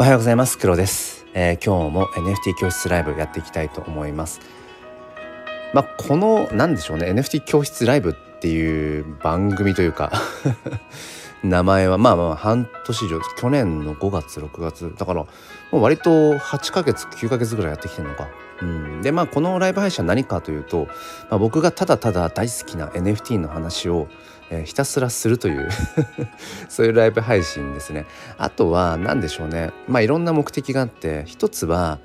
おはようございます。黒です、えー、今日も NFT 教室ライブやっていきたいと思います。まあこの何でしょうね。NFT 教室ライブっていう番組というか。名前はまあまあ半年以上去年の5月6月。だからもう割と8ヶ月9ヶ月ぐらいやってきてるのか。うん、でまあこのライブ配信は何かというと、まあ、僕がただただ大好きな NFT の話を、えー、ひたすらするという そういうライブ配信ですね。あとは何でしょうね。まあいろんな目的があって一つは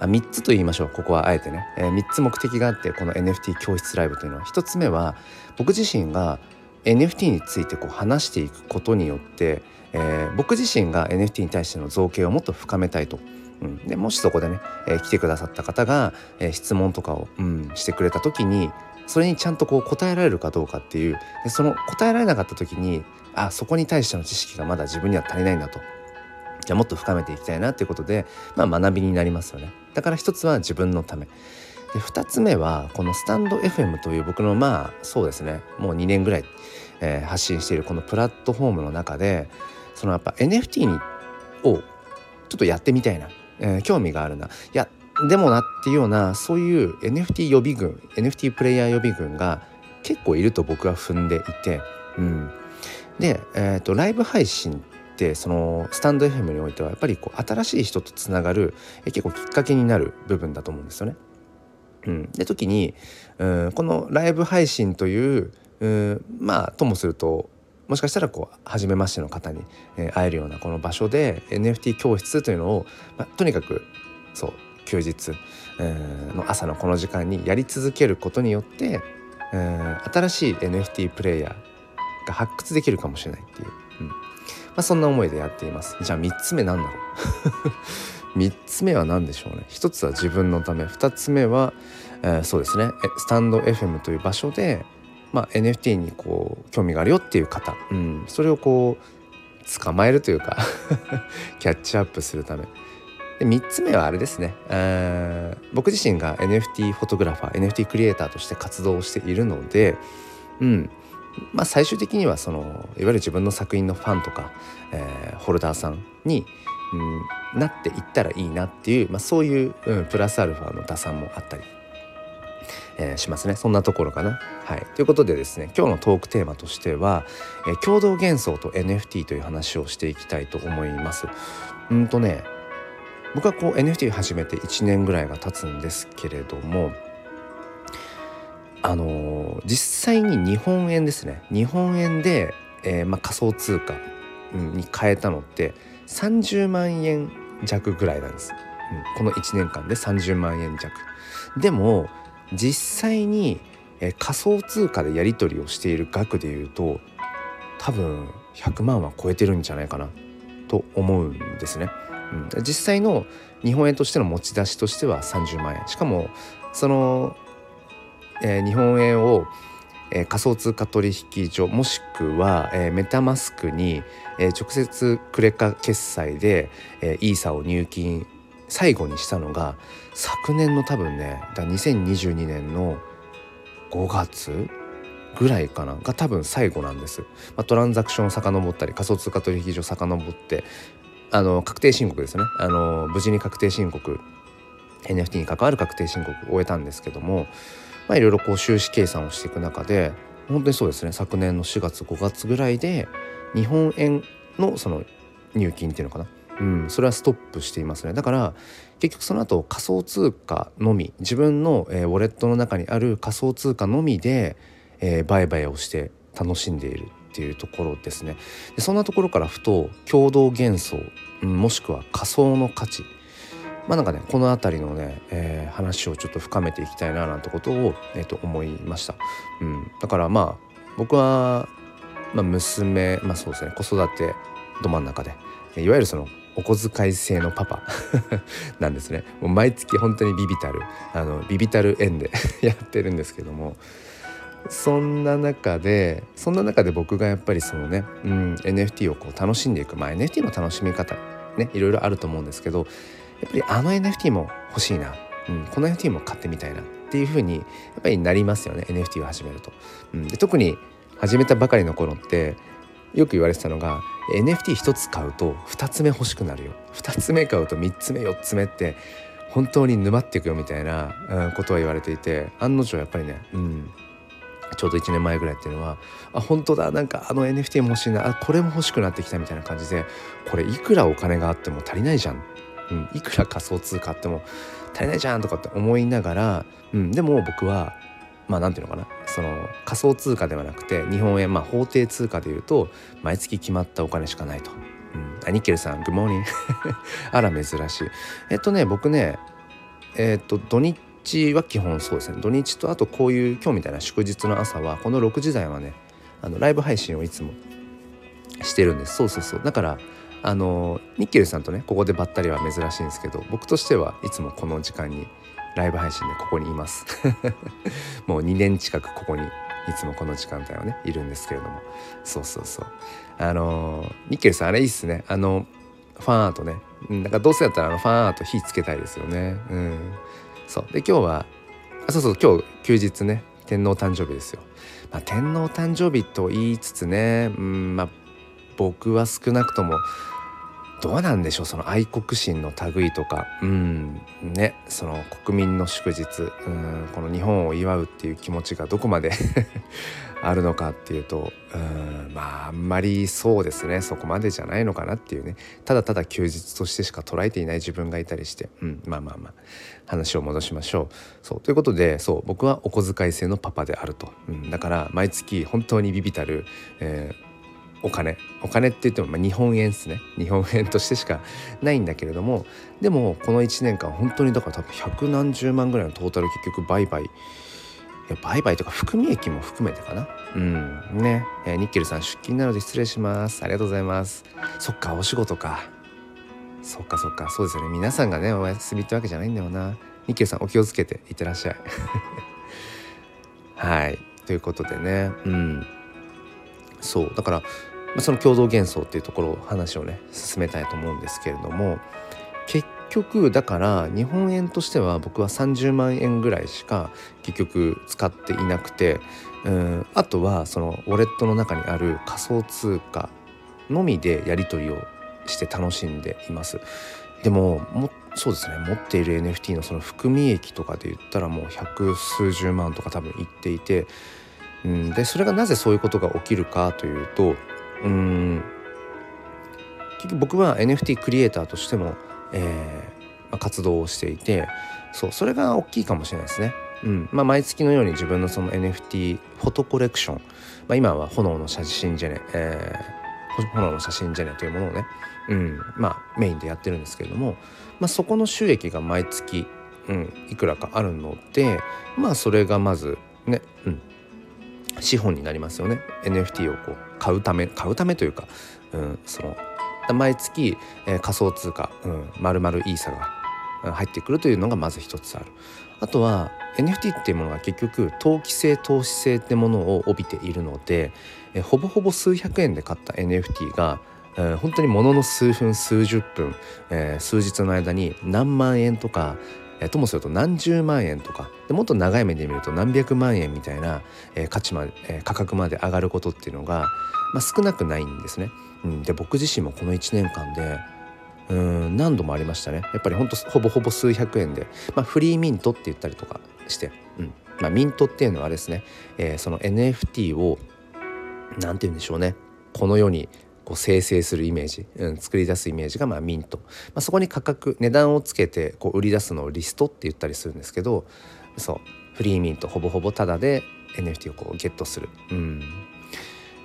あ3つと言いましょう。ここはあえてね、えー、3つ目的があってこの NFT 教室ライブというのは。1つ目は僕自身が NFT についてこう話していくことによって、えー、僕自身が NFT に対しての造形をもっと深めたいと。うん、でもしそこでね、えー、来てくださった方が、えー、質問とかを、うん、してくれた時にそれにちゃんとこう答えられるかどうかっていう。でその答えられなかった時にあそこに対しての知識がまだ自分には足りないんだと。じゃあもっと深めていきたいなっていうことで、まあ、学びになりますよね。だから一つは自分のため。で2つ目はこのスタンド FM という僕のまあそうですね。もう2年ぐらい、えー、発信しているこのプラットフォームの中でそのやっぱ NFT にをちょっとやってみたいなえー、興味があるな。いやでもなっていうようなそういう NFT 予備軍 NFT プレイヤー予備軍が結構いると僕は踏んでいて、うん、で、えーと、ライブ配信ってそのスタンド FM においてはやっぱりこう新しい人とつながる、結構きっかけになる部分だと思うんですよね。うん、で時に、うん、このライブ配信という、うん、まあともするともしかしたらこう初めましての方に、会えるようなこの場所で NFT 教室というのを、まあ、とにかくそう休日、えー、の朝のこの時間にやり続けることによって、えー、新しい NFT プレイヤーが発掘できるかもしれないっていう、うん。まあ、そんな思いでやっています。じゃあ3つ目なんだろう。3つ目は何でしょうね。1つは自分のため。2つ目は、えー、そうですね。スタンド FM という場所でまあ、NFT にこう興味があるよっていう方、うん、それをこう捕まえるというか キャッチアップするため。で3つ目はあれですね。僕自身が NFT フォトグラファー NFT クリエイターとして活動しているので、うん。まあ、最終的にはそのいわゆる自分の作品のファンとか、えー、ホルダーさんに、うん、なっていったらいいなっていう、まあ、そういう、うん、プラスアルファの打算もあったりえー、しますねそんなところかな。はい、ということでですね今日のトークテーマとしては、えー、共同幻想と NFT という話をしていきたいと思います。うんとね僕はこう NFT 始めて1年ぐらいが経つんですけれどもあのー、実際に日本円ですね日本円で、えー、まあ、仮想通貨に変えたのって30万円弱ぐらいなんです、うん、この1年間で30万円弱。でも実際に、え仮想通貨でやり取りをしている額でいうと多分100万は超えてるんじゃないかなと思うんですね。うん、実際の日本円としての持ち出しとしては30万円。しかもその、えー、日本円を、えー、仮想通貨取引所もしくは、えー、メタマスクに、え直接クレカ決済で、えイーサを入金最後にしたのが昨年の多分ねだ2022年の5月ぐらいかなが多分最後なんです、まあ、トランザクションを遡ったり仮想通貨取引所遡ってあの確定申告ですね。あの無事に確定申告 NFT に関わる確定申告を終えたんですけどもまあいろいろこう収支計算をしていく中で本当にそうですね。昨年の4月5月ぐらいで日本円のその入金っていうのかな。うん、それはストップしていますね。だから結局その後仮想通貨のみ自分の、えー、ウォレットの中にある仮想通貨のみで、えー、売買をして楽しんでいるっていうところですね。でそんなところからふと共同幻想、うん、もしくは仮想の価値まあなんかねこの辺りのね、えー、話をちょっと深めていきたいななんてことを、えー、と思いました、うん、だからまあ僕は、まあ、娘まあそうですね子育てど真ん中でいわゆるそのお小遣い制のパパ なんですね。もう毎月本当にビビたるあのビビたる円で やってるんですけどもそんな中でそんな中で僕がやっぱりそのね、うん、NFT をこう楽しんでいく。まあ NFT の楽しみ方ねいろいろあると思うんですけどやっぱりあの NFT も欲しいな、うん、この NFT も買ってみたいなっていう風にやっぱりなりますよね。NFT を始めると。うん、で特に始めたばかりの頃ってよく言われてたのが NFT1 つ買うと2つ目欲しくなるよ。2つ目買うと3つ目4つ目って本当に沼っていくよみたいな、ことは言われていて案の定やっぱりね、うん、ちょうど1年前ぐらいっていうのはあ本当だ。なんかあの NFT も欲しいな。あこれも欲しくなってきたみたいな感じでこれいくらお金があっても足りないじゃん、うん、いくら仮想通貨あっても足りないじゃんとかって思いながら、うん、でも僕はまあ何ていうのかなその仮想通貨ではなくて日本円まあ法定通貨でいうと毎月決まったお金しかないと。うん、ニッケルさんグモーニングあら珍しい。えっとね僕ねえっと土日は基本そうですね。土日とあとこういう今日みたいな祝日の朝はこの6時台はねあのライブ配信をいつもしてるんです。そうそうそう。だからあのニッケルさんとねここでばったりは珍しいんですけど僕としてはいつもこの時間にライブ配信でここにいます。もう2年近くここにいつもこの時間帯はねいるんですけれども。そうそうそう。あのニッケルさんあれいいっすね。あのファンアートね、だからどうせやったらあのファンアート火つけたいですよね。うん。そう。で今日はあそうそう今日休日ね天皇誕生日ですよ、まあ、天皇誕生日と言いつつねうんまあ僕は少なくともどうなんでしょうその愛国心の類とか。うん。ね。その国民の祝日。うん。この日本を祝うっていう気持ちがどこまで あるのかっていうと。うん。まああんまりそうですね。そこまでじゃないのかなっていうね。ただただ休日としてしか捉えていない自分がいたりして、うん、まあまあまあ。話を戻しましょう。そう。ということでそう。僕はお小遣い制のパパであると、うん、だから毎月本当にビビたる、えーお金。お金って言ってもまあ日本円ですね。日本円としてしかないんだけれどもでもこの1年間本当にだから多分百何十万ぐらいのトータル結局売買。いや売買とか含み益も含めてかな。うん。ね、え、ニッケルさん出勤なので失礼します。ありがとうございます。そっかお仕事か。そっかそっか。そうですよね。皆さんがねお休みってわけじゃないんだよな。ニッケルさんお気をつけていってらっしゃい。はい。ということでね。うん。そう。だから、その共同幻想っていうところを話をね進めたいと思うんですけれども結局だから日本円としては僕は30万円ぐらいしか結局使っていなくてうんあとはそのウォレットの中にある仮想通貨のみでやり取りをして楽しんでいます。でももそうですね持っている NFT のその含み益とかで言ったらもう百数十万とか多分いっていて、うん、でそれがなぜそういうことが起きるかというとうん。結局僕は NFT クリエイターとしても、えーまあ、活動をしていてそうそれが大きいかもしれないですね。うん。まあ、毎月のように自分のその NFT フォトコレクション、まあ、今は炎の写真ジェネ、えー、炎の写真ジェネというものをね、うん。まあ、メインでやってるんですけれども、まあ、そこの収益が毎月、うん、いくらかあるのでまあそれがまずね、うん、資本になりますよね。NFT をこう買うため買うためというか、うん、その毎月、えー、仮想通貨、うん、丸々イーサが入ってくるというのがまず一つある。あとは NFT っていうものが結局投機性投資性ってものを帯びているので、え、ほぼほぼ数百円で買った NFT がえー、本当にものの数分数十分、えー、数日の間に何万円とかえともすると何十万円とかでもっと長い目で見ると何百万円みたいな、え、価値まで、え、価格まで上がることっていうのが、まあ、少なくないんですね。うん、で僕自身もこの1年間でうん何度もありましたね。やっぱりほんとほぼほぼ数百円で、まあ、フリーミントって言ったりとかして、うんまあ、ミントっていうのはですね、えー、その NFT を何て言うんでしょうね。この世にこう生成するイメージ、うん、作り出すイメージがまあミント、まあ、そこに価格値段をつけてこう売り出すのをリストって言ったりするんですけどそうフリーミントほぼほぼタダで NFT をこうゲットする。うん。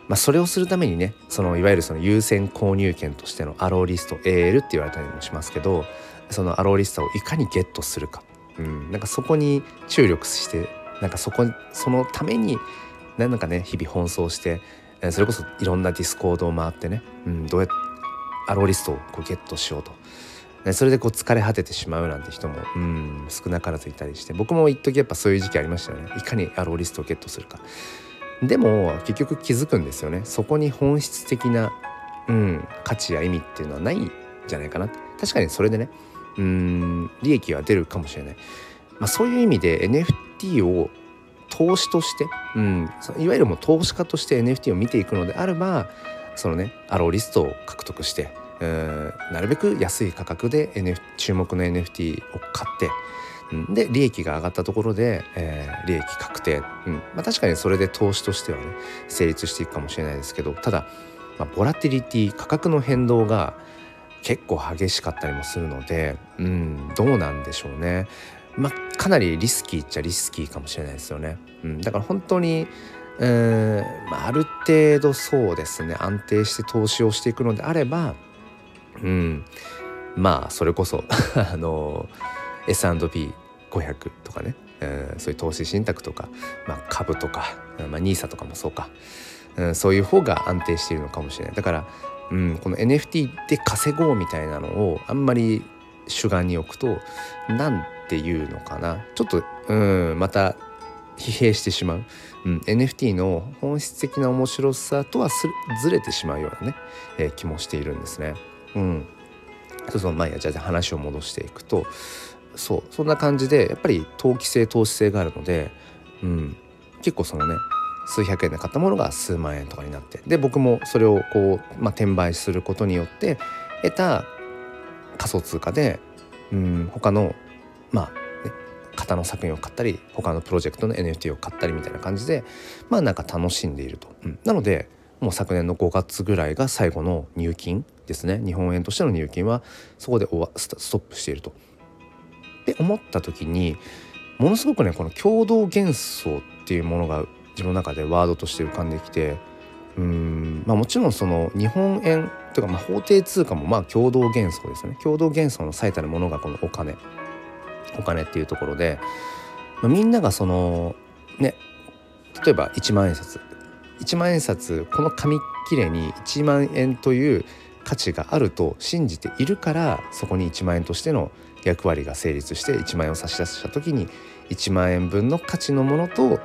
まあ、それをするためにねそのいわゆるその優先購入権としてのアローリスト AL って言われたりもしますけどそのアローリストをいかにゲットするか、うん、なんかそこに注力してなんかそこそのためになんかね日々奔走してそれこそいろんなディスコードを回ってね、うん、どうやって allowlist をこうゲットしようと。それでこう疲れ果ててしまうなんて人もうん少なからずいたりして僕も一時やっぱそういう時期ありましたよね。いかに allowlist をゲットするか。でも結局気づくんですよね。そこに本質的な、うん、価値や意味っていうのはないんじゃないかな。確かにそれでねうん利益は出るかもしれない、まあ、そういう意味で NFT を投資として、うん、いわゆるもう投資家として NFT を見ていくのであればそのねアローリストを獲得してなるべく安い価格で、NF、注目の NFT を買ってで利益が上がったところで、えー、利益確定、うん。まあ、確かにそれで投資としてはね成立していくかもしれないですけどただ、まあ、ボラティリティ価格の変動が結構激しかったりもするので、うん、どうなんでしょうね。まあ、かなりリスキーっちゃリスキーかもしれないですよね。うん、だから本当にうん、まあ、ある程度そうですね。安定して投資をしていくのであれば、うん、まあそれこそ あの S&P500 とかね、うん、そういう投資信託とか、まあ、株とか、まあ、NISA とかもそうか、うん、そういう方が安定しているのかもしれない。だから、うん、この NFT で稼ごうみたいなのをあんまり主眼に置くと何ていうのかな。ちょっと、うん、また疲弊してしまう、うん、NFT の本質的な面白さとはずれてしまうようなね、えー、気もしているんですね。うん、そうそうまあいやじゃあ話を戻していくとそうそんな感じでやっぱり投機性投資性があるので、うん、結構そのね数百円で買ったものが数万円とかになってで僕もそれをこう、まあ、転売することによって得た仮想通貨で、うん、他のまあ、ね、型の作品を買ったり他のプロジェクトの NFT を買ったりみたいな感じでまあなんか楽しんでいると。うん、なのでもう昨年の5月ぐらいが最後の入金ですね。日本円としての入金はそこでストップしていると。って思った時にものすごくねこの共同幻想っていうものが自分の中でワードとして浮かんできてうん。まあもちろんその日本円というかまあ法定通貨もまあ共同幻想ですね。共同幻想の最たるものがこのお金。お金っていうところで、ま、みんながそのね例えば1万円札1万円札この紙切れに1万円という価値があると信じているからそこに1万円としての役割が成立して1万円を差し出した時に1万円分の価値のものと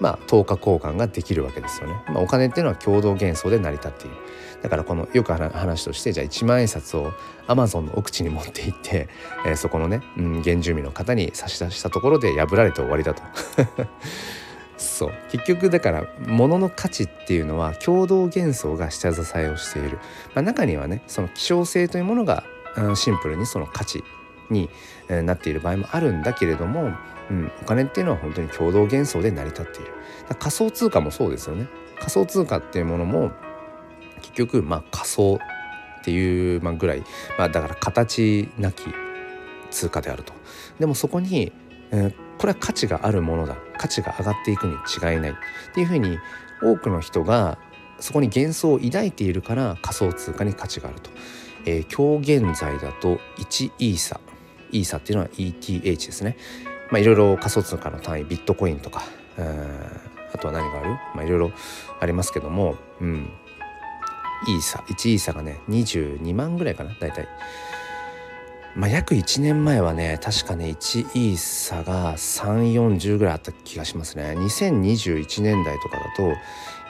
まあ等価交換ができるわけですよね。まあ、お金っていうのは共同幻想で成り立っている。だからこのよく話としてじゃあ1万円札をアマゾンの奥地に持って行って、えー、そこのね、うん、原住民の方に差し出したところで破られて終わりだと。そう結局だから物の価値っていうのは共同幻想が下支えをしている、まあ、中にはねその希少性というものが、うん、シンプルにその価値に、なっている場合もあるんだけれども、うん、お金っていうのは本当に共同幻想で成り立っている。仮想通貨もそうですよね。仮想通貨っていうものも結局まあ仮想っていう、ぐらい、まあ、だから形なき通貨であると。でもそこに、えー、これは価値があるものだ。価値が上がっていくに違いない。っていうふうに多くの人がそこに幻想を抱いているから仮想通貨に価値があると、えー、今日現在だと1イーサ。イーサっていうのは ETH ですね。まあいろいろ仮想通貨の単位ビットコインとかあとは何がある？まあいろいろありますけどもうん。イーサ1イーサがね22万ぐらいかな大体。まあ約1年前はね確かね1イーサが340ぐらいあった気がしますね。2021年代とかだと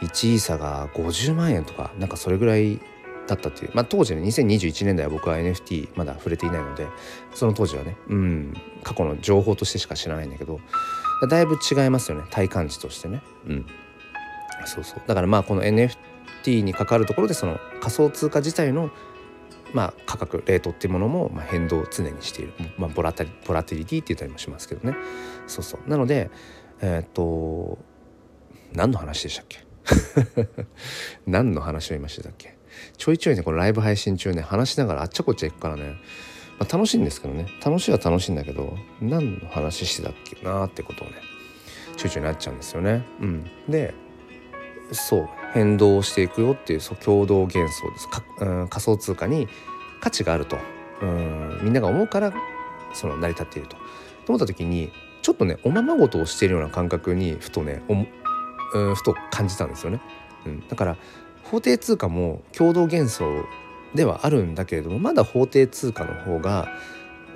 1イーサが50万円とかなんかそれぐらいだったっていう、まあ、当時ね2021年代は僕は NFT まだ触れていないのでその当時はねうん過去の情報としてしか知らないんだけどだいぶ違いますよね。体感値としてね。うん。そうそう。だからまあこの NFT に関わるところでその仮想通貨自体のまあ、価格レートっていうものもまあ変動を常にしている、まあ、ボラタリボラティリティって言ったりもしますけどね。そうそう。なのでえっ、と何の話でしたっけ？何の話を今してたっけ？ちょいちょいねこのライブ配信中ね話しながらあっちゃこっちゃ行くからね、まあ、楽しいんですけどね楽しいは楽しいんだけど何の話してたっけなーってことをねちょいちょいなっちゃうんですよね。うん、でそう変動していくよっていうそう共同幻想ですか、うん、仮想通貨に価値があるとうんみんなが思うからその成り立っていると。と思った時にちょっとねおままごとをしているような感覚にふとねうんふと感じたんですよね。うん、だから法定通貨も共同幻想ではあるんだけれどもまだ法定通貨の方が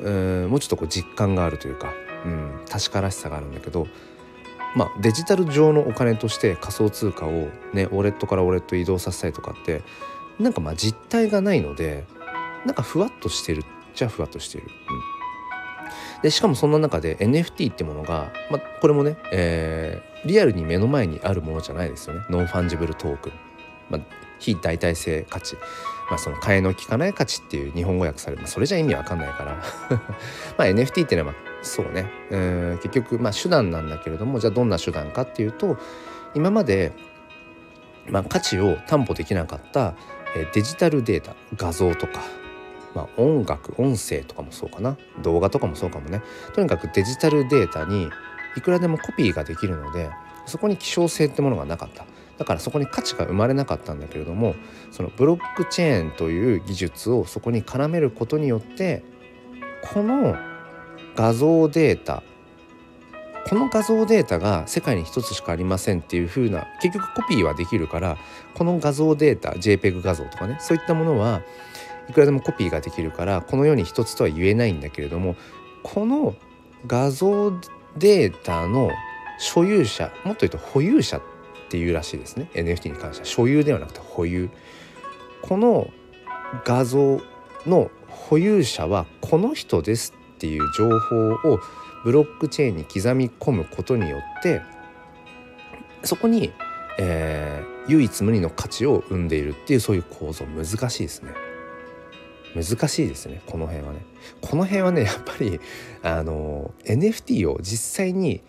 うんもうちょっとこう実感があるというか、うん、確からしさがあるんだけど、まあ、デジタル上のお金として仮想通貨を、ね、ウォレットからウォレット移動させたりとかってなんかまあ実体がないのでなんかふわっとしてるじゃふわっとしている。うん。でしかもそんな中で NFT ってものが、まあ、これもね、えー、リアルに目の前にあるものじゃないですよね。 non-fungible token。まあ、非代替性価値まあ、その替えの利かない価値っていう日本語訳される、まあ、それじゃ意味わかんないから。まあ NFT っていうのはそうね。うん結局まあ手段なんだけれどもじゃあどんな手段かっていうと今まで、まあ、価値を担保できなかったデジタルデータ画像とか、まあ、音楽音声とかもそうかな。動画とかもそうかもね。とにかくデジタルデータにいくらでもコピーができるのでそこに希少性ってものがなかった。だからそこに価値が生まれなかったんだけれどもそのブロックチェーンという技術をそこに絡めることによってこの画像データこの画像データが世界に一つしかありませんっていう風な結局コピーはできるからこの画像データ JPEG 画像とかねそういったものはいくらでもコピーができるからこの世に一つとは言えないんだけれどもこの画像データの所有者もっと言うと保有者っていうらしいですね NFT に関しては所有ではなくて保有この画像の保有者はこの人ですっていう情報をブロックチェーンに刻み込むことによってそこに、えー、唯一無二の価値を生んでいるっていうそういう構造難しいですね。難しいですねこの辺はね。この辺はねやっぱりあの NFT を実際に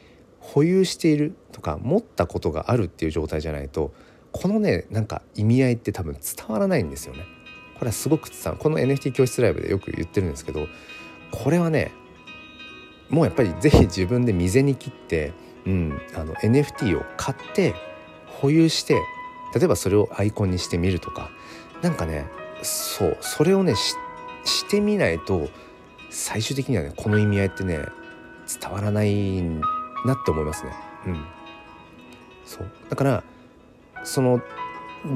保有しているとか持ったことがあるっていう状態じゃないとこのねなんか意味合いって多分伝わらないんですよね。これはすごく伝わるこの NFT 教室ライブでよく言ってるんですけどこれはねもうやっぱり是非自分で未然に切って、うん、あの NFT を買って保有して例えばそれをアイコンにしてみるとかなんかねそうそれをねしてみないと最終的にはねこの意味合いってね伝わらないなって思いますね。うん、そう。だからその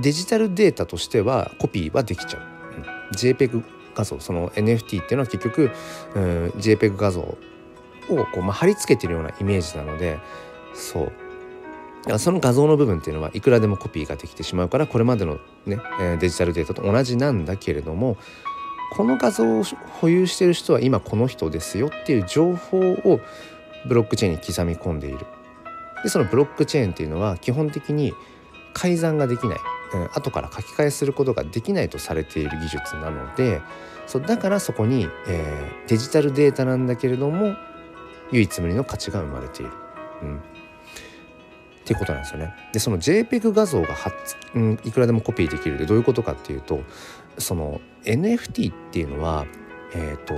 デジタルデータとしてはコピーはできちゃう。うん、JPEG 画像。その NFT っていうのは結局、うん、JPEG 画像をこう、まあ、貼り付けてるようなイメージなのでそう。その画像の部分っていうのはいくらでもコピーができてしまうからこれまでのねデジタルデータと同じなんだけれどもこの画像を保有してる人は今この人ですよっていう情報をブロックチェーンに刻み込んでいるでそのブロックチェーンっていうのは基本的に改ざんができない、うん、後から書き換えすることができないとされている技術なのでそうだからそこに、えー、デジタルデータなんだけれども唯一無二の価値が生まれている。うんっていうことなんですよね。でその JPEG 画像がは、うん、いくらでもコピーできるでどういうことかっていうとその NFT っていうのはえっ、ー、と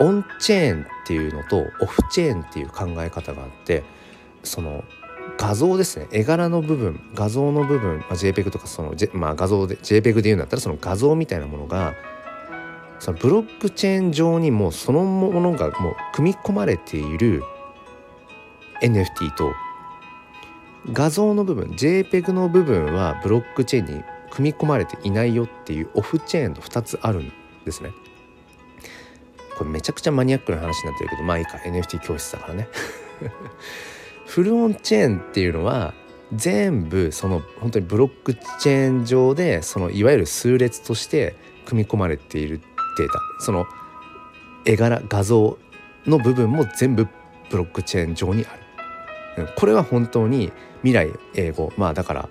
オンチェーンっていうのとオフチェーンっていう考え方があってその画像ですね絵柄の部分画像の部分、まあ、JPEG とかその、まあ、画像で JPEG で言うんだったらその画像みたいなものがそのブロックチェーン上にもうそのものがもう組み込まれている NFT と画像の部分 JPEG の部分はブロックチェーンに組み込まれていないよっていうオフチェーンと2つあるんですね。これめちゃくちゃマニアックな話になってるけどまあいいか NFT 教室だからね。フルオンチェーンっていうのは全部その本当にブロックチェーン上でそのいわゆる数列として組み込まれているデータ。その絵柄画像の部分も全部ブロックチェーン上にある。これは本当に未来英語まあだから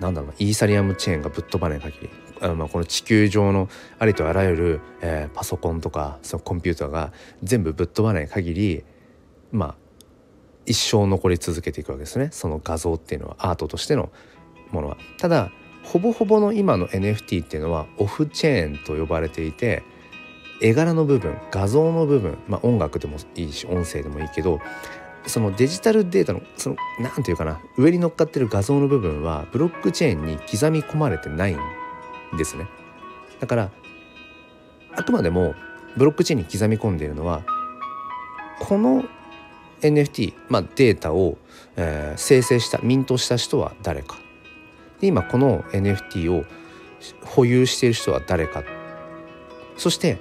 なんだろうイーサリアムチェーンがぶっ飛ばない限り。あまあこの地球上のありとあらゆる、えー、パソコンとかそのコンピューターが全部ぶっ飛ばない限りまあ一生残り続けていくわけですねその画像っていうのはアートとしてのものは。ただほぼほぼの今の NFT っていうのはオフチェーンと呼ばれていて絵柄の部分画像の部分、まあ、音楽でもいいし音声でもいいけどそのデジタルデータのその何て言うかな上に乗っかってる画像の部分はブロックチェーンに刻み込まれてないんですね。だからあくまでもブロックチェーンに刻み込んでいるのはこの NFT、まあ、データを、えー、生成したミントした人は誰か。で今この NFT を保有している人は誰か。そして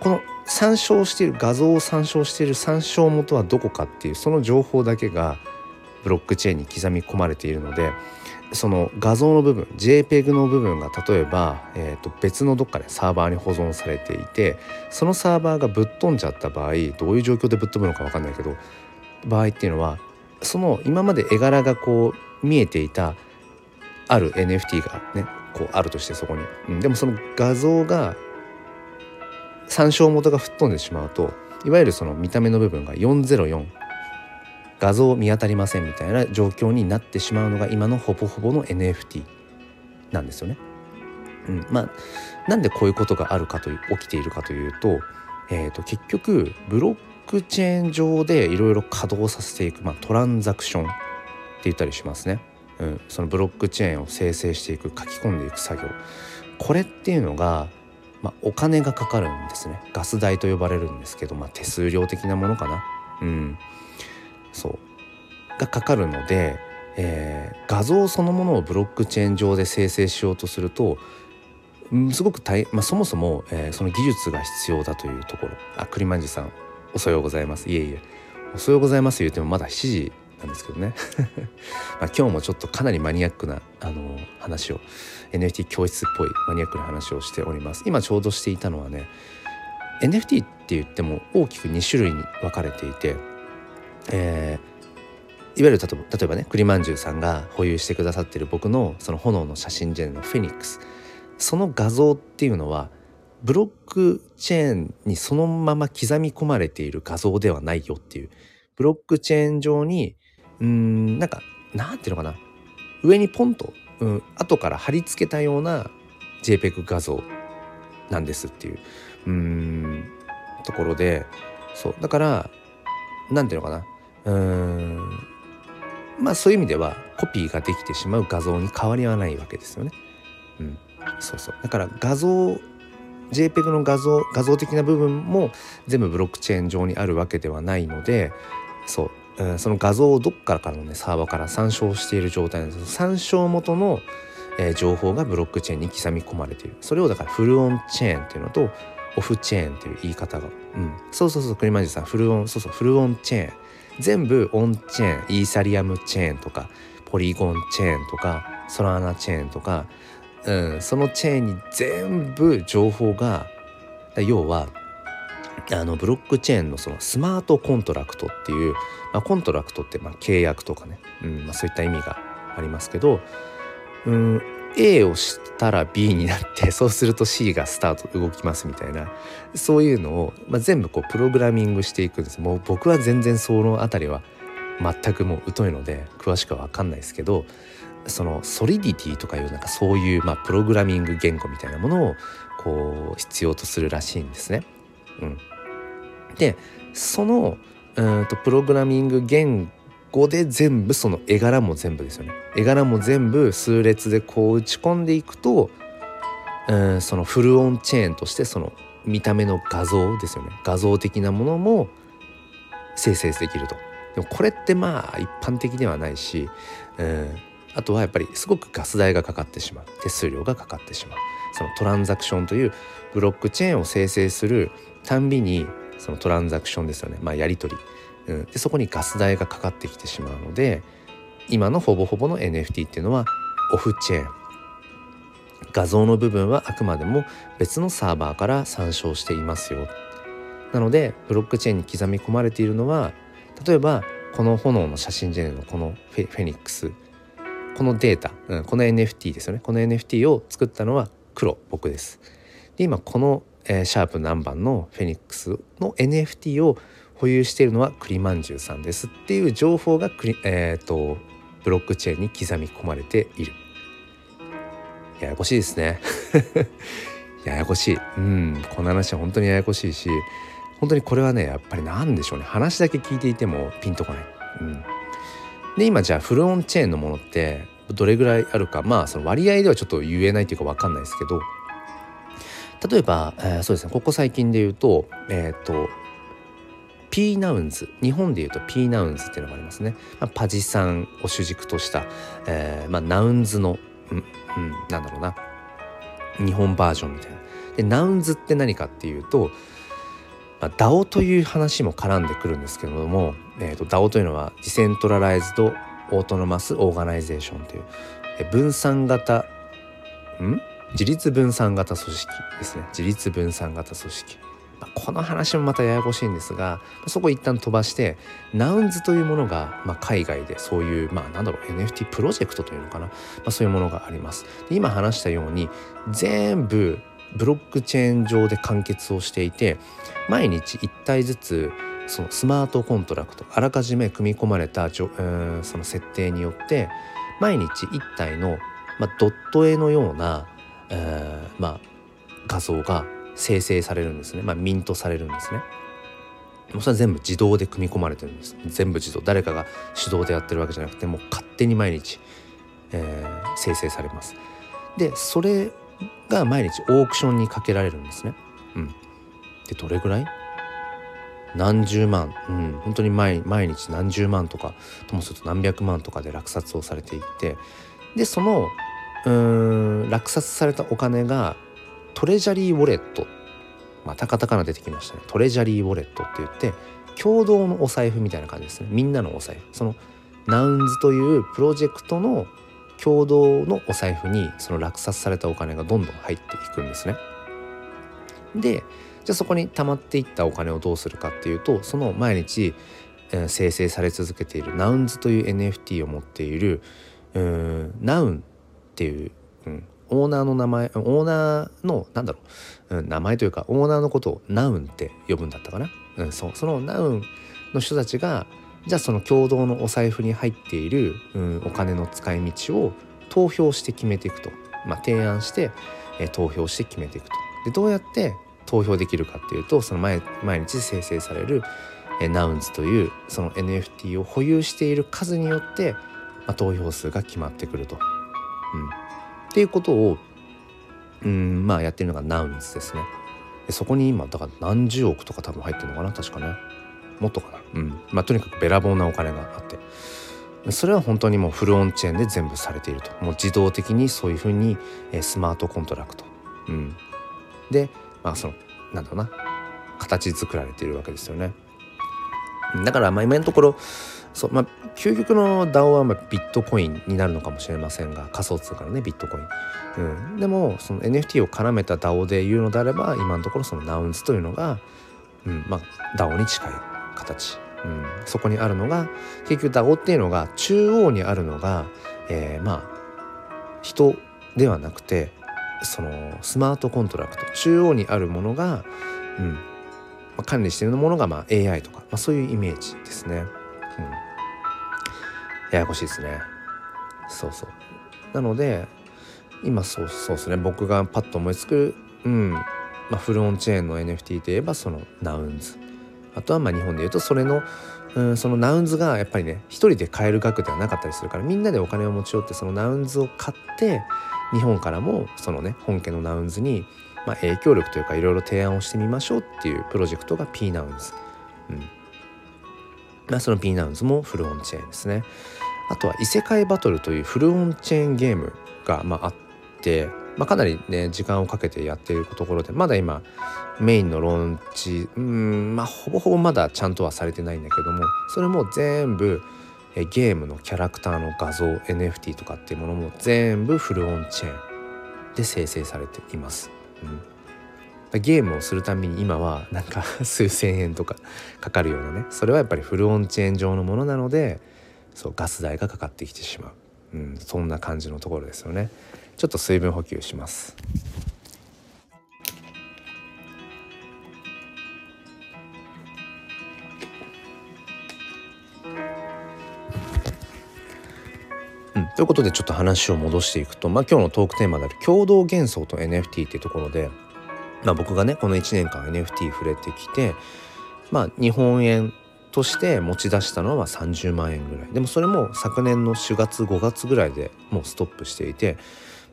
この参照している画像を参照している参照元はどこかっていうその情報だけがブロックチェーンに刻み込まれているのでその画像の部分 JPEG の部分が例えば、えー、と別のどっかでサーバーに保存されていてそのサーバーがぶっ飛んじゃった場合どういう状況でぶっ飛ぶのか分かんないけど場合っていうのはその今まで絵柄がこう見えていたある NFT がねこうあるとしてそこに、うん、でもその画像が参照元が吹っ飛んでしまうといわゆるその見た目の部分が404画像見当たりませんみたいな状況になってしまうのが今のほぼほぼの NFT なんですよね。うん、まあなんでこういうことがあるかという起きているかというと,、えーと、結局ブロックチェーン上でいろいろ稼働させていく、まあ、トランザクションって言ったりしますね。うん、そのブロックチェーンを生成していく書き込んでいく作業これっていうのが、まあ、お金がかかるんですねガス代と呼ばれるんですけど、まあ、手数料的なものかな。うん、そう。がかかるので、えー、画像そのものをブロックチェーン上で生成しようとするとすごく大、まあ、そもそも、えー、その技術が必要だというところ。あ栗まんじさんおはようございます。いえいえ。おはようございます言ってもまだ7時なんですけどね。まあ今日もちょっとかなりマニアックなあの話を NFT 教室っぽいマニアックな話をしております。今ちょうどしていたのはね NFT って言っても大きく2種類に分かれていて、えー、いわゆる例えばね栗まんじゅうさんが保有してくださってる僕のその炎の写真ジェネのフェニックス。その画像っていうのはブロックチェーンにそのまま刻み込まれている画像ではないよっていう。ブロックチェーン上にうんなんかなんていうのかな。上にポンと、うん、後から貼り付けたような JPEG 画像なんですっていう。うんところでそうだからなんていうのかな。うん。まあそういう意味ではコピーができてしまう画像に変わりはないわけですよね。うん、そうそう。だから画像 JPEG の画像画像的な部分も全部ブロックチェーン上にあるわけではないのでそう、うん、その画像をどっからからのねサーバーから参照している状態なんです参照元の、えー、情報がブロックチェーンに刻み込まれている。それをだから full on-chain っていうのと off-chain っていう言い方が、うん、そうそうそう。クリマジさん full on そうそう。 full on-chain。全部 on-chain イーサリアムチェーンとかポリゴンチェーンとかソラーナチェーンとかうん、そのチェーンに全部情報が要はあのブロックチェーンのそのスマートコントラクトっていう、まあ、 contract ってまあ契約とかね、うんまあ、そういった意味がありますけど、うん、A をしたら B になって そうすると C がスタート動きますみたいな。そういうのを、まあ、全部こうプログラミングしていくんです。もう僕は全然その辺りは全くもう疎いので詳しくは分かんないですけどそのソリディティとかいうなんかそういう、まあ、プログラミング言語みたいなものをこう必要とするらしいんですね。うん、でそのうんとプログラミング言語で全部その絵柄も全部ですよね。絵柄も全部数列でこう打ち込んでいくとうんそのフルオンチェーンとしてその見た目の画像ですよね。画像的なものも生成できると。でもこれってまあ一般的ではないし、うん、あとはやっぱりすごくガス代がかかってしまう。手数料がかかってしまう。そのトランザクションというブロックチェーンを生成するたんびにそのトランザクションですよね、まあ、やり取り、うん、でそこにガス代がかかってきてしまうので今のほぼほぼの NFT っていうのはオフチェーン。画像の部分はあくまでも別のサーバーから参照していますよ。なのでブロックチェーンに刻み込まれているのは例えばこの炎の写真ジェネのこのフェニックス。このデータ、うん、この NFT ですよね。この NFT を作ったのは黒僕です。で今この、えー、シャープ何番のフェニックスの NFT を保有しているのは栗まんじゅうさんですっていう情報がクリ、えーと、ブロックチェーンに刻み込まれている。ややこしいですね。ややこしい。うん、この話は本当にややこしいし本当にこれはねやっぱり何でしょうね話だけ聞いていてもピンとこない。うんで今じゃあフルオンチェーンのものってどれぐらいあるかまあその割合ではちょっと言えないというか分かんないですけど例えば、えー、そうですねここ最近で言うとえっ、ー、と P ナウンズ日本で言うと P ナウンズっていうのがありますね、まあ、パジさんを主軸とした、えーまあ、ナウンズの、うん、うん、なんだろうな。日本バージョンみたいな。でナウンズって何かっていうとまあ、DAO という話も絡んでくるんですけれども、えーと、DAO というのは decentralized autonomous organization という、分散型ん？自立分散型組織ですね。自立分散型組織。まあ、この話もまたややこしいんですがそこ一旦飛ばしてナウンズというものが、まあ、海外でそういうまあなんだろう NFT プロジェクトというのかな、まあ、そういうものがあります。で今話したように全部ブロックチェーン上で完結をしていて毎日1体ずつそのスマートコントラクトあらかじめ組み込まれたその設定によって毎日1体の、まあ、ドット絵のような、えー、まあ、画像が生成されるんですね、まあ、ミントされるんですね。もうそれは全部自動で組み込まれてるんです。全部自動。誰かが手動でやってるわけじゃなくてもう勝手に毎日、えー、生成されます。でそれが毎日オークションにかけられるんですね。うん。でどれぐらい？何十万、うん、本当に毎毎日何十万とかともすると何百万とかで落札をされていって。でそのうん落札されたお金がトレジャリーウォレット。またカタカナ出てきましたね。トレジャリーウォレットって言って共同のお財布みたいな感じですね。みんなのお財布。そのナウンズというプロジェクトの共同のお財布にその落札されたお金がどんどん入っていくんですね。でじゃあそこに溜まっていったお金をどうするかっていうとその毎日、えー、生成され続けているナウンズという NFT を持っているうんナウンっていう、オーナーの名前オーナーのなんだろう、うん、名前というかオーナーのことをナウンって呼ぶんだったかな、うん、そそのナウンの人たちがじゃあその共同のお財布に入っている、うん、お金の使い道を投票して決めていくと、まあ、提案して、えー、投票して決めていくと。でどうやって投票できるかっていうとその毎毎日生成される、ナウンズというその NFT を保有している数によって、まあ、投票数が決まってくると。うん、っていうことをうんまあやってるのがナウンズですね。でそこに今だから何十億とか多分入ってるのかな確かね。もっとかな。うんまあ、とにかくべらぼうなお金があって。それは本当にもうフルオンチェーンで全部されているともう自動的にそういうふうにスマートコントラクト、うん、でまあそのなんだろうな形作られているわけですよね。だからまあ今のところそうまあ究極の DAO はまあビットコインになるのかもしれませんが仮想通貨のねビットコイン。うん、でもその NFT を絡めた DAO で言うのであれば今のところそのナウンズというのが、うんまあ、DAO に近い形、うん、そこにあるのが結局 DAO っていうのが中央にあるのが、えー、まあ人ではなくてそのスマートコントラクト中央にあるものが、うんまあ、管理しているものがまあ AI とか、まあ、そういうイメージですね。ややこしいですね。そうそう。なので今そうそうですね。僕がパッと思いつく、うん。まあ、フルオンチェーンの NFT といえばそのナウンズあとはまあ日本で言うとそれのうん、そのナウンズがやっぱりね一人で買える額ではなかったりするからみんなでお金を持ち寄ってそのナウンズを買って日本からもそのね本家のナウンズに、まあ、影響力というかいろいろ提案をしてみましょうっていうプロジェクトが P ナウンズ、うん。まあ、その P ナウンズもフルオンチェーンですねあとは異世界バトルというフルオンチェーンゲームが、まあ、あって、まあ、かなりね時間をかけてやっているところでまだ今メインのローンチうんまあほぼほぼまだちゃんとはされてないんだけどもそれも全部えゲームのキャラクターの画像 NFT とかっていうものも全部フルオンチェーンで生成されています。うん、ゲームをするために今はなんか 数千円とかかかるようなねそれはやっぱりフルオンチェーン上のものなのでそうガス代がかかってきてしまう、うん、そんな感じのところですよね。ちょっと水分補給します。ということでちょっと話を戻していくと、まあ、今日のトークテーマである共同幻想と NFT っていうところで、まあ、僕がねこの1年間 NFT 触れてきて、まあ、日本円として持ち出したのは30万円ぐらい。でもそれも昨年の4月5月ぐらいでもうストップしていて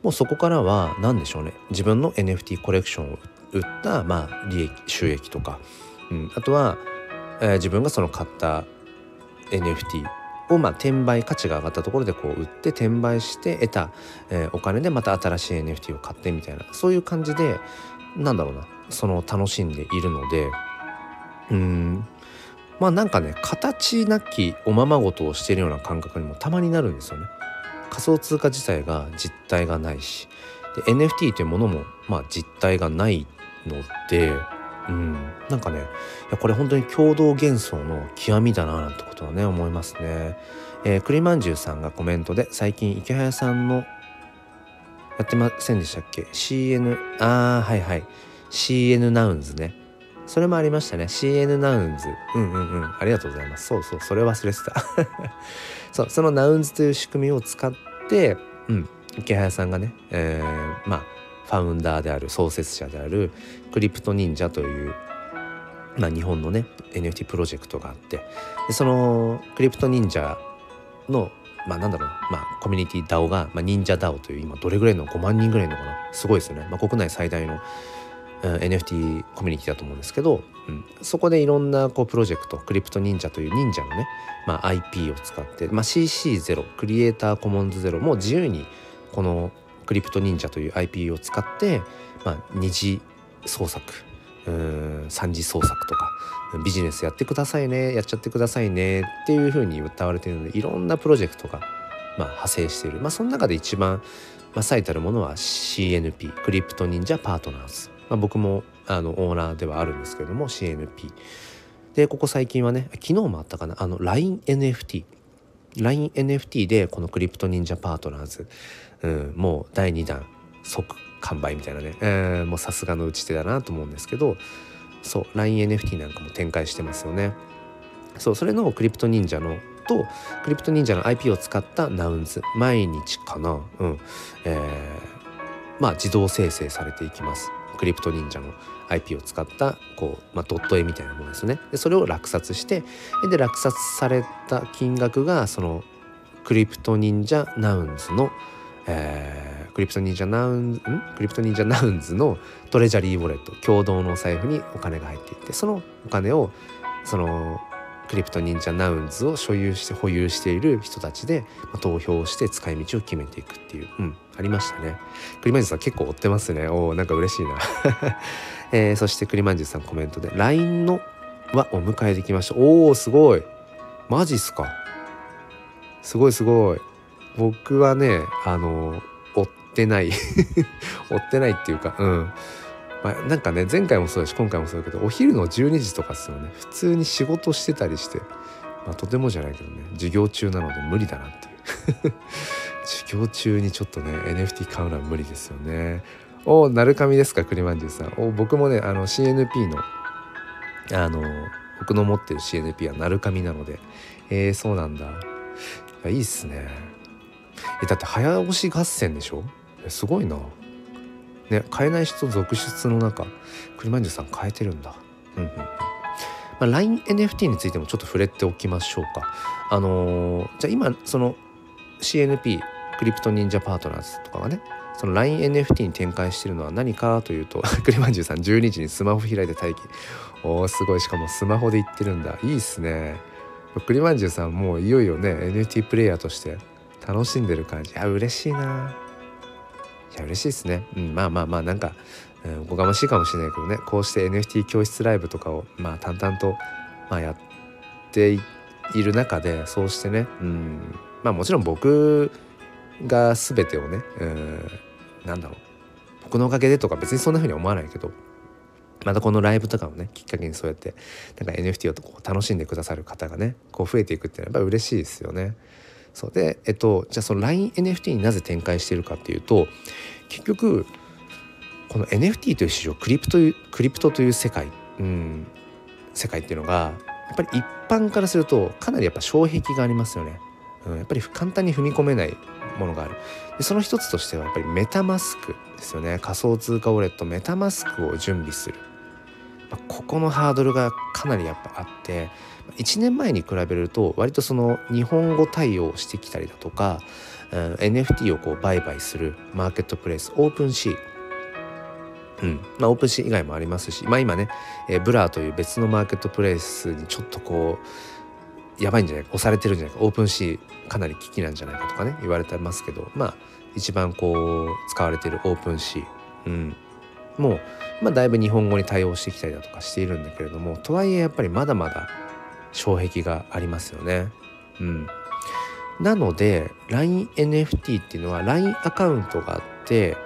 もうそこからは何でしょうね。自分の NFT コレクションを売ったまあ利益収益とか、うん、あとは、えー、自分がその買った NFT をまあ転売価値が上がったところでこう売って転売して得た、えー、お金でまた新しい NFT を買ってみたいな。そういう感じでなんだろうな。その楽しんでいるので。うん。まあなんかね形なきおままごとをしているような感覚にもたまになるんですよね。仮想通貨自体が実体がないし。で NFT というものもまあ実体がないので、うん。なんかねいやこれ本当に共同幻想の極みだななんてことはね思いますね。えー、栗まんじゅうさんがコメントで最近池早さんのやってませんでしたっけ？CN ああはいはい。CN ナウンズね。それもありましたね。CN ナウンズうんうんうん。ありがとうございます。そうそう。それ忘れてた。そう。そのナウンズという仕組みを使ってうん。池早さんがね、えー、まあファウンダーである創設者であるクリプト忍者というまあ、日本のね NFT プロジェクトがあって。でそのクリプト忍者のまあなんだろうまあコミュニティ DAO が、まあ、忍者 DAO という今どれぐらいの5万人ぐらいのかな。すごいですよね、まあ、国内最大の、うん、NFT コミュニティだと思うんですけど、うん、そこでいろんなこうプロジェクトクリプト忍者という忍者のね、まあ、IP を使って、まあ、CC0 クリエイターコモンズゼロも自由にこのクリプト忍者という IP を使って、まあ、二次創作うん三次創作とかビジネスやってくださいねやっちゃってくださいねっていうふうに歌われているのでいろんなプロジェクトが、まあ、派生している、まあ、その中で一番、まあ、最たるものは CNP クリプト忍者パートナーズ、まあ、僕もあのオーナーではあるんですけども CNP でここ最近はね昨日もあったかなあの LINENFT LINENFT でこのクリプト忍者パートナーズ、うん、もう第2弾即完売みたいなね、えー、もうさすがの打ち手だなと思うんですけどそう LINENFT なんかも展開してますよね。そうそれのクリプト忍者のとクリプト忍者の IP を使ったナウンズ毎日かな。うん。えー、まあ自動生成されていきます。クリプト忍者の IP を使ったこう、まあ、ドット絵みたいなものですね。でそれを落札してで落札された金額がそのクリプト忍者ナウンズの、えークリプト忍者ナウンん？クリプト忍者ナウンズの treasury wallet 共同のお財布にお金が入っていってそのお金をそのクリプト忍者ナウンズを所有して保有している人たちで、まあ、投票して使い道を決めていくっていう、うん、ありましたね。クリマンジュさん結構追ってますね。おおなんか嬉しいな。えー、そしてクリマンジュさんコメントで LINE のはお迎えできました。おおすごい。マジっすか。すごいすごい。僕はねあの追ってない。追ってないっていうかうん。まあ、なんかね前回もそうだし今回もそうだけどお昼の12時とかっすよね。普通に仕事してたりして、まあ、とてもじゃないけどね授業中なので無理だなっていう。授業中にちょっとね NFT 買うのは無理ですよね。おなるかみですか栗まんじゅうさん。お僕もねあの CNP のあの僕の持ってる CNP はなるかみなので。えー、そうなんだ。いいっすね。えだって早押し合戦でしょ？すごいな。ね、買えない人続出の中、栗まんじゅさん変えてるんだ。うんうん。まあ、LINENFT についてもちょっと触れておきましょうか。あのー、じゃあ今、その CNP、クリプト忍者パートナーズとかがね、その LINENFT に展開してるのは何かというと、栗まんじゅうさん12時にスマホ開いて待機。おー、すごい。しかもスマホで言ってるんだ。いいっすね。栗まんじゅうさんもういよいよね、NFT プレイヤーとして楽しんでる感じ。あ、嬉しいな。いや嬉しいですね、うん、まあまあまあなんか、うん、おこがましいかもしれないけどねこうして NFT 教室ライブとかをまあ淡々と、まあ、やっている中でそうしてね、うん、まあもちろん僕が全てをね、うん、なんだろう僕のおかげでとか別にそんな風に思わないけどまたこのライブとかをねきっかけにそうやってなんか NFT をこう楽しんでくださる方がねこう増えていくっていうのはやっぱ嬉しいですよね。そうでえっとじゃあその LINENFT になぜ展開しているかっていうと結局この NFT という市場クリプトクリプトという世界、うん、世界っていうのがやっぱり一般からするとかなりやっぱ障壁がありますよね、うん、やっぱり簡単に踏み込めないものがある。でその一つとしてはやっぱりメタマスクですよね。仮想通貨ウォレットメタマスクを準備する、まあ、ここのハードルがかなりやっぱあって1年前に比べると割とその日本語対応してきたりだとか、うん、NFT をこう売買するマーケットプレイスオープンシーうんまあ、オープンシー以外もありますし、まあ、今ね、えー、ブラーという別のマーケットプレイスにちょっとこうやばいんじゃないか押されてるんじゃないかオープンシーかなり危機なんじゃないかとかね言われてますけどまあ一番こう使われてるオープンシー、うん、もう、まあ、だいぶ日本語に対応してきたりだとかしているんだけれどもとはいえやっぱりまだまだ障壁がありますよね。うん、なので LINENFT っていうのは LINE アカウントがあって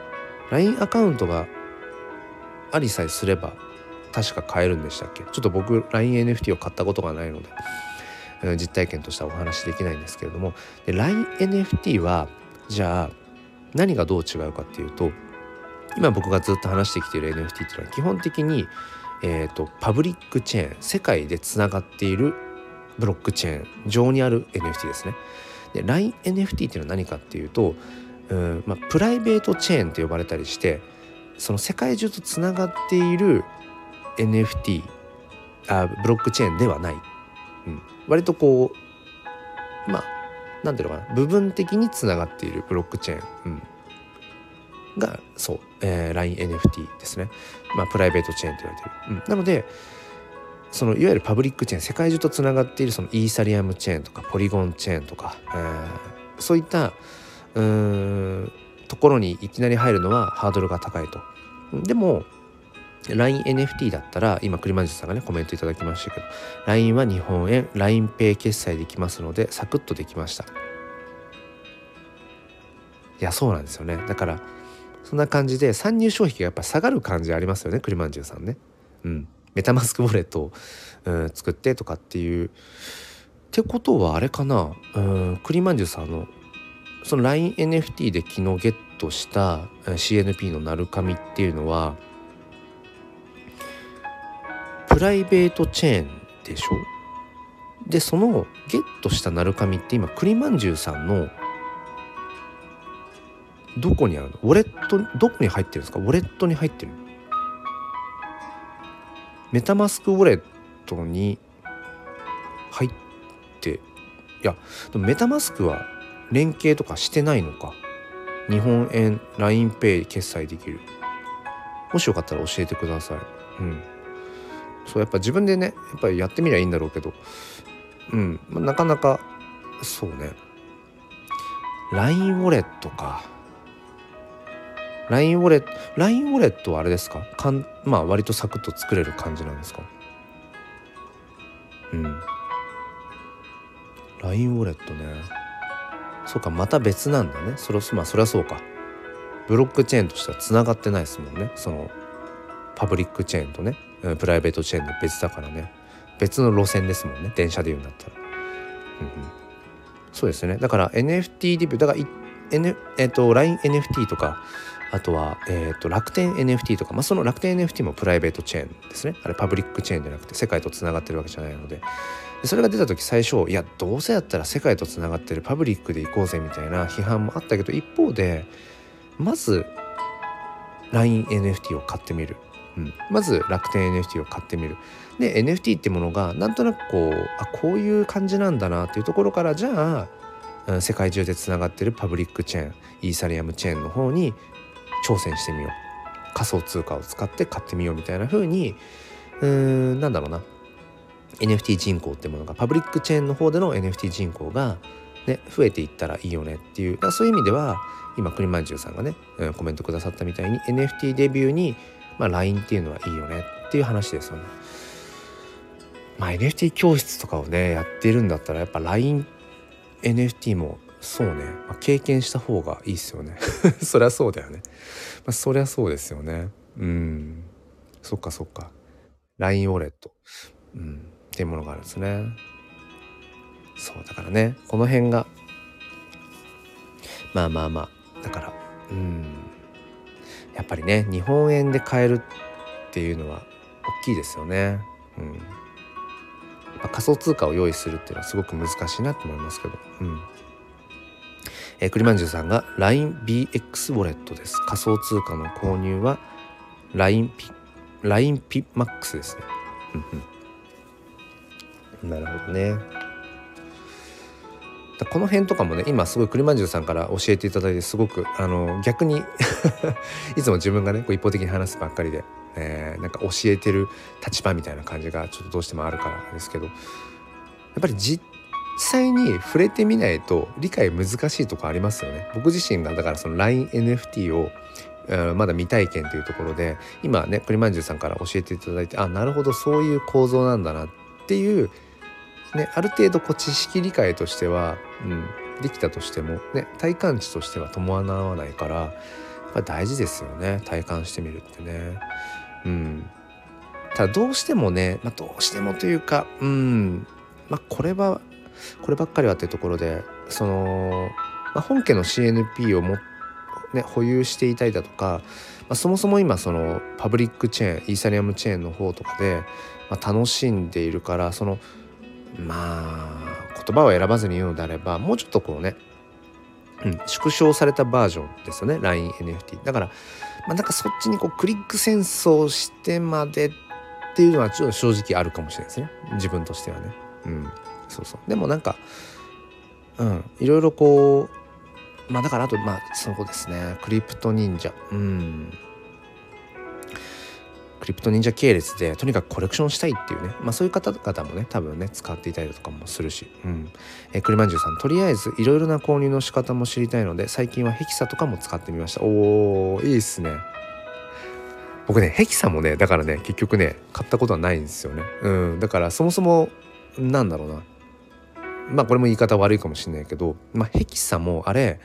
LINE アカウントがありさえすれば確か買えるんでしたっけ？ちょっと僕 LINENFT を買ったことがないので、えー、実体験としてはお話しできないんですけれども。LINENFT はじゃあ何がどう違うかっていうと今僕がずっと話してきている NFT っていうのは基本的に、えーと、パブリックチェーン世界でつながっているブロックチェーン上にある NFT ですね。で LINENFT っていうのは何かっていうとうん、まあ、プライベートチェーンと呼ばれたりしてその世界中とつながっている NFT あブロックチェーンではない、うん、割とこうまあ何ていうのかな部分的につながっているブロックチェーン、うん、がそう、えー、LINENFT ですね、まあ、プライベートチェーンと言われてる、うん、なのでそのいわゆるパブリックチェーン世界中とつながっているそのイーサリアムチェーンとかポリゴンチェーンとか、えー、そういったうんところにいきなり入るのはハードルが高いと。でも LINENFT だったら今栗まじさんがねコメントいただきましたけど LINE は日本円 LINEPay 決済できますのでサクッとできました。いやそうなんですよね。だからそんな感じで参入障壁がやっぱ下がる感じありますよね栗まんじゅうさんね。うん。メタマスクウォレットを、うん、作ってとかっていう。ってことはあれかなうん栗まんじゅうさんのその LINENFT で昨日ゲットした CNP の鳴る神っていうのはプライベートチェーンでしょ。でそのゲットした鳴る神って今栗まんじゅうさんのどこにあるの？ウォレットどこに入ってるんですか？ウォレットに入ってる。メタマスクウォレットに入っていやでもメタマスクは連携とかしてないのか？日本円 LINEPay 決済できる。もしよかったら教えてください。うん。そうやっぱ自分でねやっぱりやってみりゃいいんだろうけど。うん、まあ、なかなかそうね。LINE ウォレットか。LINE ウォレット LINE ウォレットはあれですか？かんまあ割とサクッと作れる感じなんですか？うん。LINE ウォレットね。そうかまた別なんだね。それまあそりゃそうか。ブロックチェーンとしてはつながってないですもんね。そのパブリックチェーンとね。プライベートチェーンで別だからね。別の路線ですもんね。電車で言うんだったら、うんうん、そうですね。だから NFT デビューだから、N えーと、LINENFT とかあとは、えーと、楽天 NFT とか、まあ、その楽天 NFT もプライベートチェーンですね。あれパブリックチェーンじゃなくて世界とつながってるわけじゃないので。それが出た時最初いやどうせやったら世界とつながってるパブリックで行こうぜみたいな批判もあったけど一方でまず LINENFT を買ってみる。うん、まず楽天 NFT を買ってみる。で NFT ってものがなんとなくこうあこういう感じなんだなっていうところからじゃあ世界中でつながってるパブリックチェーンイーサリアムチェーンの方に挑戦してみよう。仮想通貨を使って買ってみようみたいな風にうーんなんだろうな。NFT 人口ってものがパブリックチェーンの方での NFT 人口が、ね、増えていったらいいよねっていう。そういう意味では今栗まんじゅうさんがね、うん、コメントくださったみたいに NFT デビューにまあ、LINE っていうのはいいよねっていう話ですよね。まあ、NFT 教室とかをねやってるんだったらやっぱ LINENFT もそうね、まあ、経験した方がいいっすよね。そりゃそうだよね、まあ、そりゃそうですよね。うん。そっかそっか。LINE ウォレット、うん、っていうものがあるんですね。そうだからね。この辺が。まあまあまあ。だから。うん。やっぱりね日本円で買えるっていうのは大きいですよね。うん。仮想通貨を用意するっていうのはすごく難しいなと思いますけど。うん。えー、栗まんじゅうさんが LINEBX ウォレットです。仮想通貨の購入は LINE ピ LINE ピマックスですね。なるほどね。この辺とかもね今すごい栗まんじゅうさんから教えていただいてすごくあの逆に いつも自分がねこう一方的に話すばっかりで、えー、なんか教えてる立場みたいな感じがちょっとどうしてもあるからですけどやっぱり実際に触れてみないと理解難しいとこありますよね。僕自身がだからその LINENFT をまだ未体験というところで今ね栗まんじゅうさんから教えていただいてあなるほどそういう構造なんだなっていうね、ある程度こう知識理解としては、うん、できたとしても、ね、体感値としては伴わないからやっぱ大事ですよね体感してみるってね。うん、ただどうしてもね、まあ、どうしてもというかうんまあこれはこればっかりはっていうところでその、まあ、本家の CNP をも、ね、保有していたりだとか、まあ、そもそも今そのパブリックチェーンイーサリアムチェーンの方とかで、まあ、楽しんでいるからそのまあ言葉を選ばずに言うのであればもうちょっとこうね、うん、縮小されたバージョンですよね LINENFT だからまあなんかそっちにこうクリック戦争してまでっていうのはちょっと正直あるかもしれないですね。自分としてはね。うん。そうそう。でもなんかうんいろいろこうまあだからあとまあそうですね。クリプト忍者。うん。クリプト忍者系列でとにかくコレクションしたいっていうね、まあ、そういう方々もね多分ね使っていたりとかもするし、うん。えー、栗まんじゅうさんとりあえずいろいろな購入の仕方も知りたいので最近はヘキサとかも使ってみました。おーいいっすね。僕ねヘキサもねだからね結局ね買ったことはないんですよね。うん。だからそもそもなんだろうな。まあこれも言い方悪いかもしれないけど、まあ、ヘキサもあれ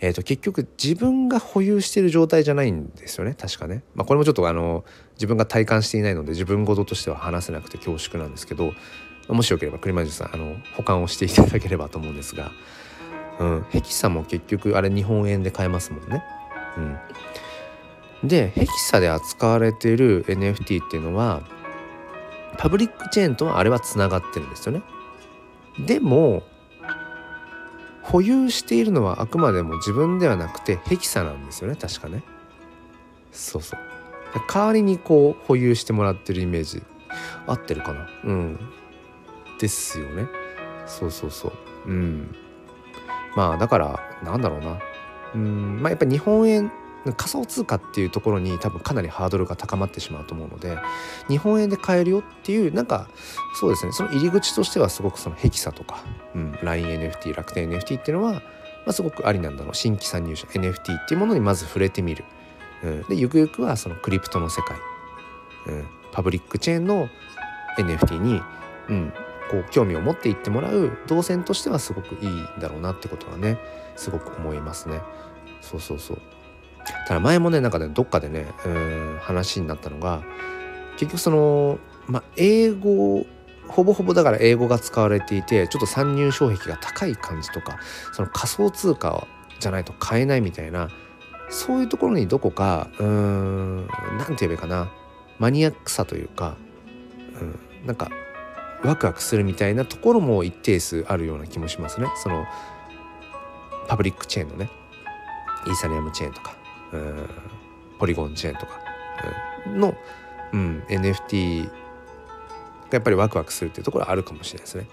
えー、と結局自分が保有している状態じゃないんですよね確かね、まあ、これもちょっとあの自分が体感していないので自分事としては話せなくて恐縮なんですけどもしよければ栗林さんあの保管をしていただければと思うんですが、うん、ヘキサも結局あれ日本円で買えますもんね。うん、でヘキサで扱われている NFT っていうのはパブリックチェーンとはあれはつながってるんですよね。でも保有しているのはあくまでも自分ではなくてヘキサなんですよね確かね。そうそう。代わりにこう保有してもらってるイメージ。合ってるかな？うん。ですよね。そうそうそう。うん。まあだからなんだろうな。うん。まあやっぱ日本円仮想通貨っていうところに多分かなりハードルが高まってしまうと思うので日本円で買えるよっていうなんかそうですねその入り口としてはすごくそのヘキサとか、うん、LINENFT 楽天 NFT っていうのは、まあ、すごくありなんだろう。新規参入者 NFT っていうものにまず触れてみる、うん、でゆくゆくはそのクリプトの世界、うん、パブリックチェーンの NFT に、うん、こう興味を持っていってもらう動線としてはすごくいいんだろうなってことはねすごく思いますね。そうそうそう。ただ前もねなんかねどっかでね、えー、話になったのが結局そのま英語ほぼほぼだから英語が使われていてちょっと参入障壁が高い感じとかその仮想通貨じゃないと買えないみたいなそういうところにどこかうーん何て言えばいいかなマニアックさというか、うん、なんかワクワクするみたいなところも一定数あるような気もしますね。そのパブリックチェーンのねイーサリアムチェーンとか。ポリゴンチェーンとか、の、うん、NFT がやっぱりワクワクするっていうところはあるかもしれないですね。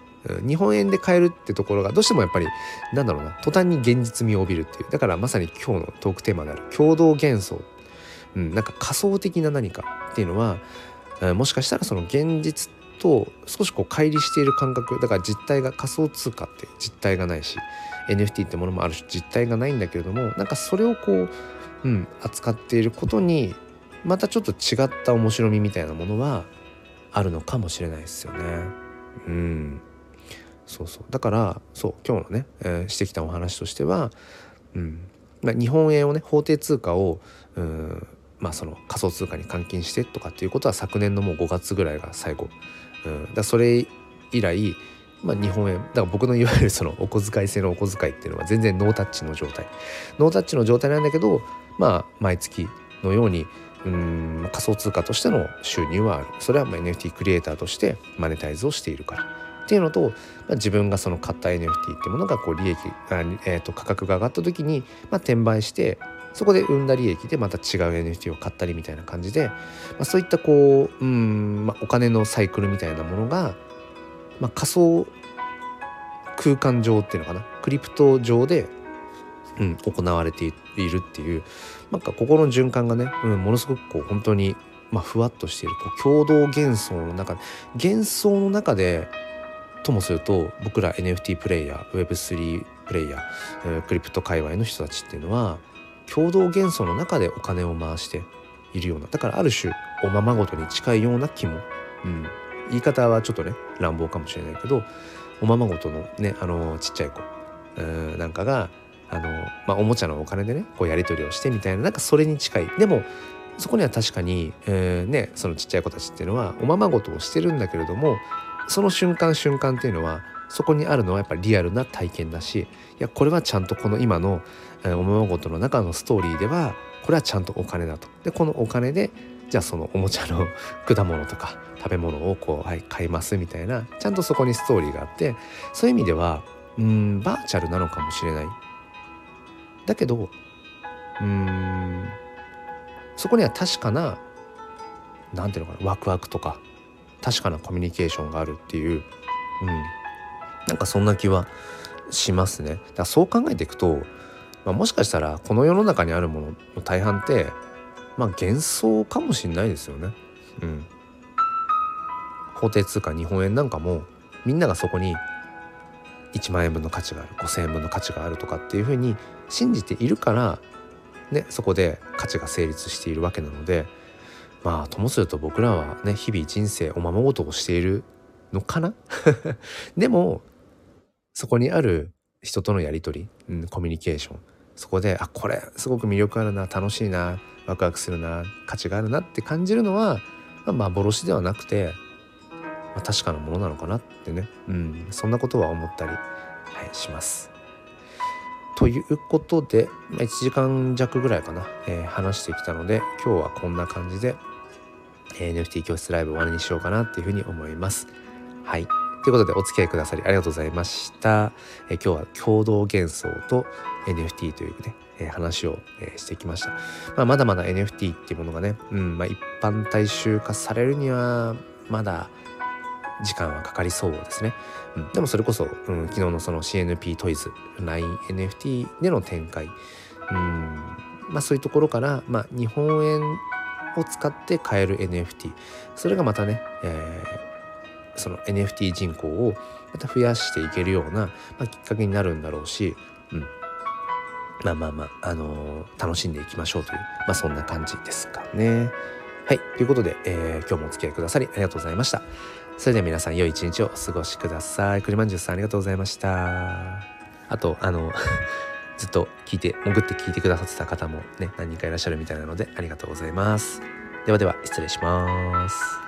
日本円で買えるってところがどうしてもやっぱりなんだろうな。途端に現実味を帯びるっていう。だからまさに今日のトークテーマである共同幻想、うん、なんか仮想的な何かっていうのは、うん、もしかしたらその現実と少しこう乖離している感覚だから実体が仮想通貨って実体がないし NFT ってものもあるし実体がないんだけれどもなんかそれをこううん、扱っていることにまたちょっと違った面白みみたいなものはあるのかもしれないですよね。うん、そうそう。だからそう今日のね、えー、してきたお話としては、うん。まあ、日本円をね法定通貨を、うんまあ、その仮想通貨に換金してとかっていうことは昨年のもう5月ぐらいが最後、うん、だそれ以来まあ、日本円だから僕のいわゆるそのお小遣い制のお小遣いっていうのは全然ノータッチの状態。ノータッチの状態なんだけどまあ毎月のようにうん仮想通貨としての収入はある。それはま NFT クリエイターとしてマネタイズをしているから。っていうのと、まあ、自分がその買った NFT っていうものがこう利益あ、えー、と価格が上がった時に、まあ、転売してそこで生んだ利益でまた違う NFT を買ったりみたいな感じで、まあ、そういったこううん、まあ、お金のサイクルみたいなものが、まあ、仮想空間上っていうのかな。クリプト上でうん、行われているっていうなんか心の循環がね、うん、ものすごくこう本当に、まあ、ふわっとしているこう共同幻想の中幻想の中でともすると僕ら NFT プレイヤー Web3 プレイヤー、クリプト界隈の人たちっていうのは共同幻想の中でお金を回しているようなだからある種おままごとに近いような気も、うん、言い方はちょっとね乱暴かもしれないけどおままごとのねあのちっちゃい子、うん、なんかがあの、まあ、おもちゃのお金でねこうやり取りをしてみたいななんかそれに近いでもそこには確かに、えー、ねそのちっちゃい子たちっていうのはおままごとをしてるんだけれどもその瞬間瞬間っていうのはそこにあるのはやっぱりリアルな体験だしいやこれはちゃんとこの今の、おままごとの中のストーリーではこれはちゃんとお金だと。でこのお金でじゃあそのおもちゃの 果物とか食べ物をこう、はい、買いますみたいなちゃんとそこにストーリーがあってそういう意味ではうんバーチャルなのかもしれない。だけどうんそこには確かな何ていうのかなワクワクとか確かなコミュニケーションがあるっていう、うん、なんかそんな気はしますね。だそう考えていくと、まあ、もしかしたらこの世の中にあるものの大半ってまあ幻想かもしんないですよね。うん。法定通貨日本円なんかもみんながそこに1万円分の価値がある5,000円分の価値があるとかっていうふうに信じているからねそこで価値が成立しているわけなのでまあともすると僕らはね日々人生おままごとをしているのかな？でもそこにある人とのやり取り、うん、コミュニケーションそこであこれすごく魅力あるな楽しいなワクワクするな価値があるなって感じるのは、まあ、幻ではなくて、まあ、確かなものなのかなってね、うん、そんなことは思ったり、はい、します。ということで、まあ、1時間弱ぐらいかな、えー、話してきたので今日はこんな感じで、えー、NFT 教室ライブ終わりにしようかなっていうふうに思います。はい。ということでお付き合いくださりありがとうございました。えー、今日は共同幻想と NFT というね、えー、話を、えー、してきました。まあ、まだまだ NFT っていうものがね、うんまあ、一般大衆化されるにはまだ時間はかかりそうですね。うん、でもそれこそ、うん、昨日のその CNP トイズ LINENFT での展開、うんまあ、そういうところから、まあ、日本円を使って買える NFT それがまたね、えー、その NFT 人口をまた増やしていけるような、まあ、きっかけになるんだろうし、うん、まあまあまあ、あのー、楽しんでいきましょうという、まあ、そんな感じですかね。はい。ということで、えー、今日もお付き合いくださりありがとうございました。それでは皆さん良い一日をお過ごしください。栗まんじゅうさんありがとうございました。あと、あの、ずっと聞いて、潜って聞いてくださってた方もね、何人かいらっしゃるみたいなので、ありがとうございます。ではでは、失礼します。